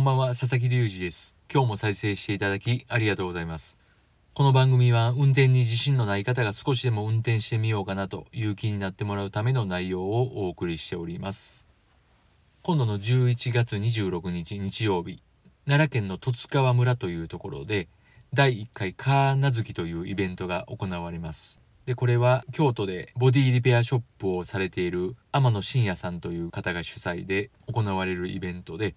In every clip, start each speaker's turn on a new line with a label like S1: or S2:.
S1: こんばんは、佐々木隆二です。今日も再生していただきありがとうございます。この番組は運転に自信のない方が少しでも運転してみようかなという気になってもらうための内容をお送りしております。今度の11月26日日曜日、奈良県の十津川村というところで、第1回カーナズキというイベントが行われます。で、これは京都でボディリペアショップをされている天野真也さんという方が主催で行われるイベントで、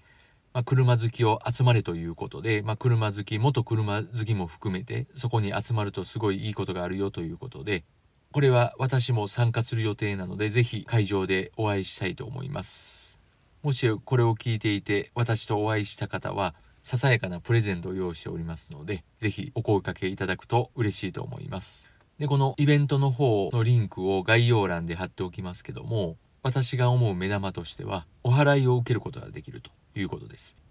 S1: まあ、車好きを集まれということで、まあ、車好き、元車好きも含めて、そこに集まるとすごいいいことがあるよということで、これは私も参加する予定なので、ぜひ会場でお会いしたいと思います。もしこれを聞いていて、私とお会いした方は、ささやかなプレゼントを用意しておりますので、ぜひお声かけいただくと嬉しいと思います。で、このイベントの方のリンクを概要欄で貼っておきますけども、私が思う目玉としては、お祓いを受けることができるということです。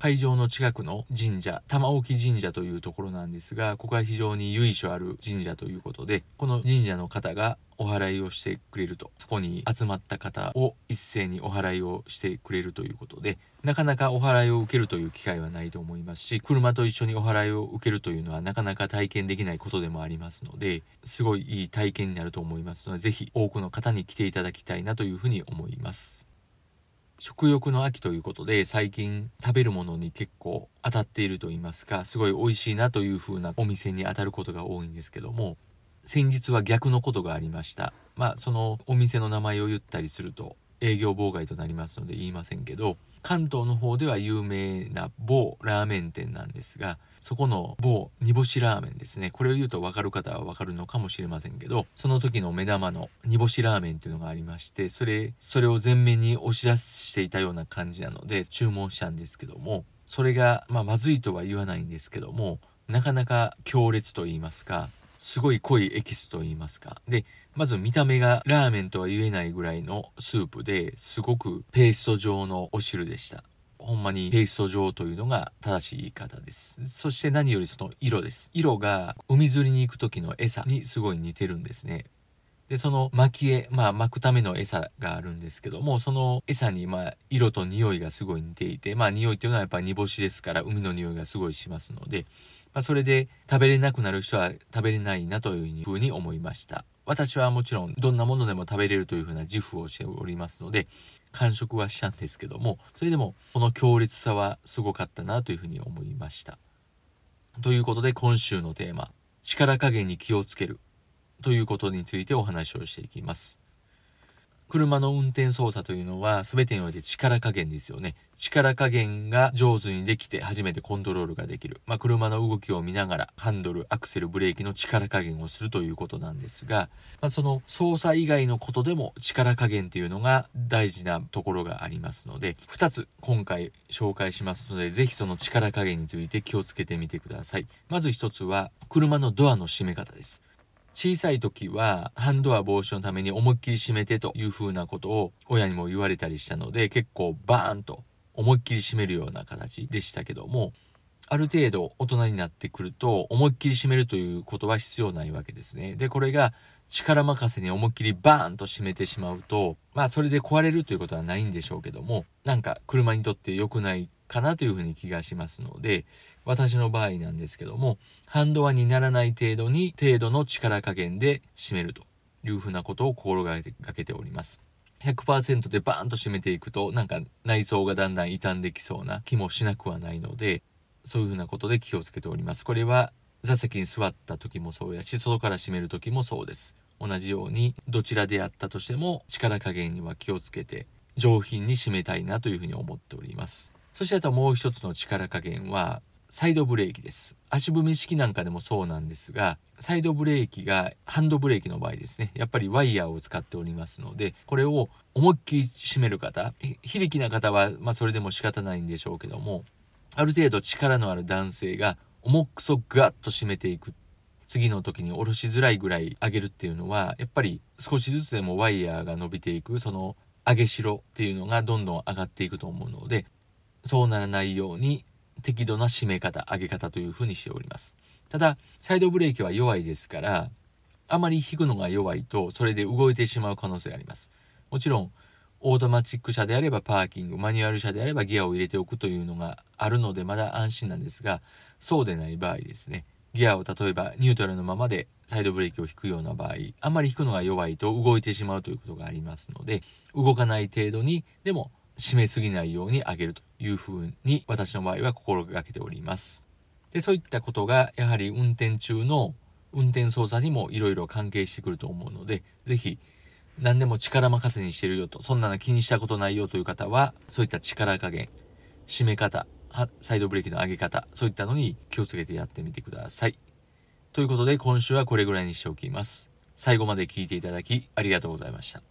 S1: 会場の近くの神社、玉置神社というところなんですが、ここは非常に由緒ある神社ということで、この神社の方がお祓いをしてくれると、そこに集まった方を一斉にお祓いをしてくれるということで、なかなかお祓いを受けるという機会はないと思いますし、車と一緒にお祓いを受けるというのはなかなか体験できないことでもありますので、すごいいい体験になると思いますので、ぜひ多くの方に来ていただきたいなというふうに思います。食欲の秋ということで最近食べるものに結構当たっていると言いますかすごい美味しいなという風なお店に当たることが多いんですけども先日は逆のことがありました。まあそのお店の名前を言ったりすると営業妨害となりますので言いませんけど関東の方では有名な某ラーメン店なんですがそこの某煮干しラーメンですね。これを言うと分かる方は分かるのかもしれませんけどその時の目玉の煮干しラーメンっていうのがありましてそれそれを前面に押し出していたような感じなので注文したんですけどもそれが、まあ、まずいとは言わないんですけどもなかなか強烈と言いますかすごい濃いエキスと言いますか。で、まず見た目がラーメンとは言えないぐらいのスープですごくペースト状のお汁でした。ほんまにペースト状というのが正しい言い方です。そして何よりその色です。色が海釣りに行く時の餌にすごい似てるんですね。で、その巻き絵、まあ巻くための餌があるんですけども、その餌にまあ色と匂いがすごい似ていて、まあ匂いっていうのはやっぱり煮干しですから海の匂いがすごいしますので、まあ、それで食べれなくなる人は食べれないなというふうに思いました。私はもちろんどんなものでも食べれるというふうな自負をしておりますので、完食はしたんですけども、それでもこの強烈さはすごかったなというふうに思いました。ということで今週のテーマ、力加減に気をつけるということについてお話をしていきます。車の運転操作というのは全てにおいて力加減ですよね。力加減が上手にできて初めてコントロールができる。まあ、車の動きを見ながらハンドル、アクセル、ブレーキの力加減をするということなんですが、まあ、その操作以外のことでも力加減っていうのが大事なところがありますので、2つ今回紹介しますので、ぜひその力加減について気をつけてみてください。まず1つは車のドアの閉め方です。小さい時はハンドア防止のために思いっきり閉めてという風なことを親にも言われたりしたので結構バーンと思いっきり閉めるような形でしたけどもある程度大人になってくると思いっきり閉めるということは必要ないわけですね。でこれが力任せに思いっきりバーンと閉めてしまうとまあそれで壊れるということはないんでしょうけどもなんか車にとって良くないかなというふうに気がしますので私の場合なんですけどもハンドアにならない程度に程度の力加減で締めるというふうなことを心がけております。100%でバーンと締めていくとなんか内装がだんだん傷んできそうな気もしなくはないのでそういうふうなことで気をつけております。これは座席に座った時もそうやし外から締める時もそうです。同じようにどちらであったとしても力加減には気をつけて上品に締めたいなというふうに思っております。そしてあともう一つの力加減はサイドブレーキです足踏み式なんかでもそうなんですがサイドブレーキがハンドブレーキの場合ですねやっぱりワイヤーを使っておりますのでこれを思いっきり締める方非力な方は、まあ、それでも仕方ないんでしょうけどもある程度力のある男性が重くそガッと締めていく。次の時に下ろしづらいぐらい上げるっていうのはやっぱり少しずつでもワイヤーが伸びていくその上げしろっていうのがどんどん上がっていくと思うのでそうならないように適度な締め方上げ方というふうにしております。ただサイドブレーキは弱いですからあまり引くのが弱いとそれで動いてしまう可能性があります。もちろんオートマチック車であればパーキングマニュアル車であればギアを入れておくというのがあるのでまだ安心なんですがそうでない場合ですねギアを例えばニュートラルのままでサイドブレーキを引くような場合あまり引くのが弱いと動いてしまうということがありますので動かない程度にでも締めすぎないように上げるというふうに私の場合は心がけております。で、そういったことがやはり運転中の運転操作にもいろいろ関係してくると思うので、是非何でも力任せにしてるよと、そんなの気にしたことないよという方は、そういった力加減、締め方、サイドブレーキの上げ方、そういったのに気をつけてやってみてください。ということで今週はこれぐらいにしておきます。最後まで聞いていただきありがとうございました。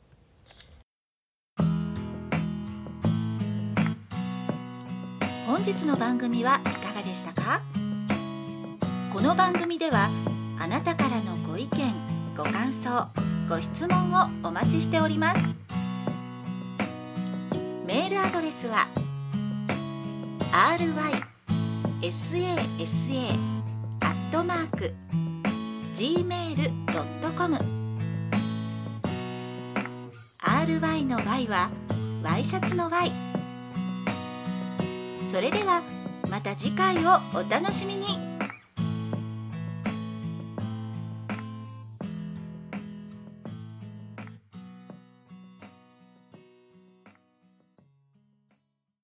S2: 本日の番組はいかがでしたか？この番組ではあなたからのご意見ご感想ご質問をお待ちしております。メールアドレスは rysasa.gmail.com ry の y はワイシャツの y それではまた次回をお楽しみに。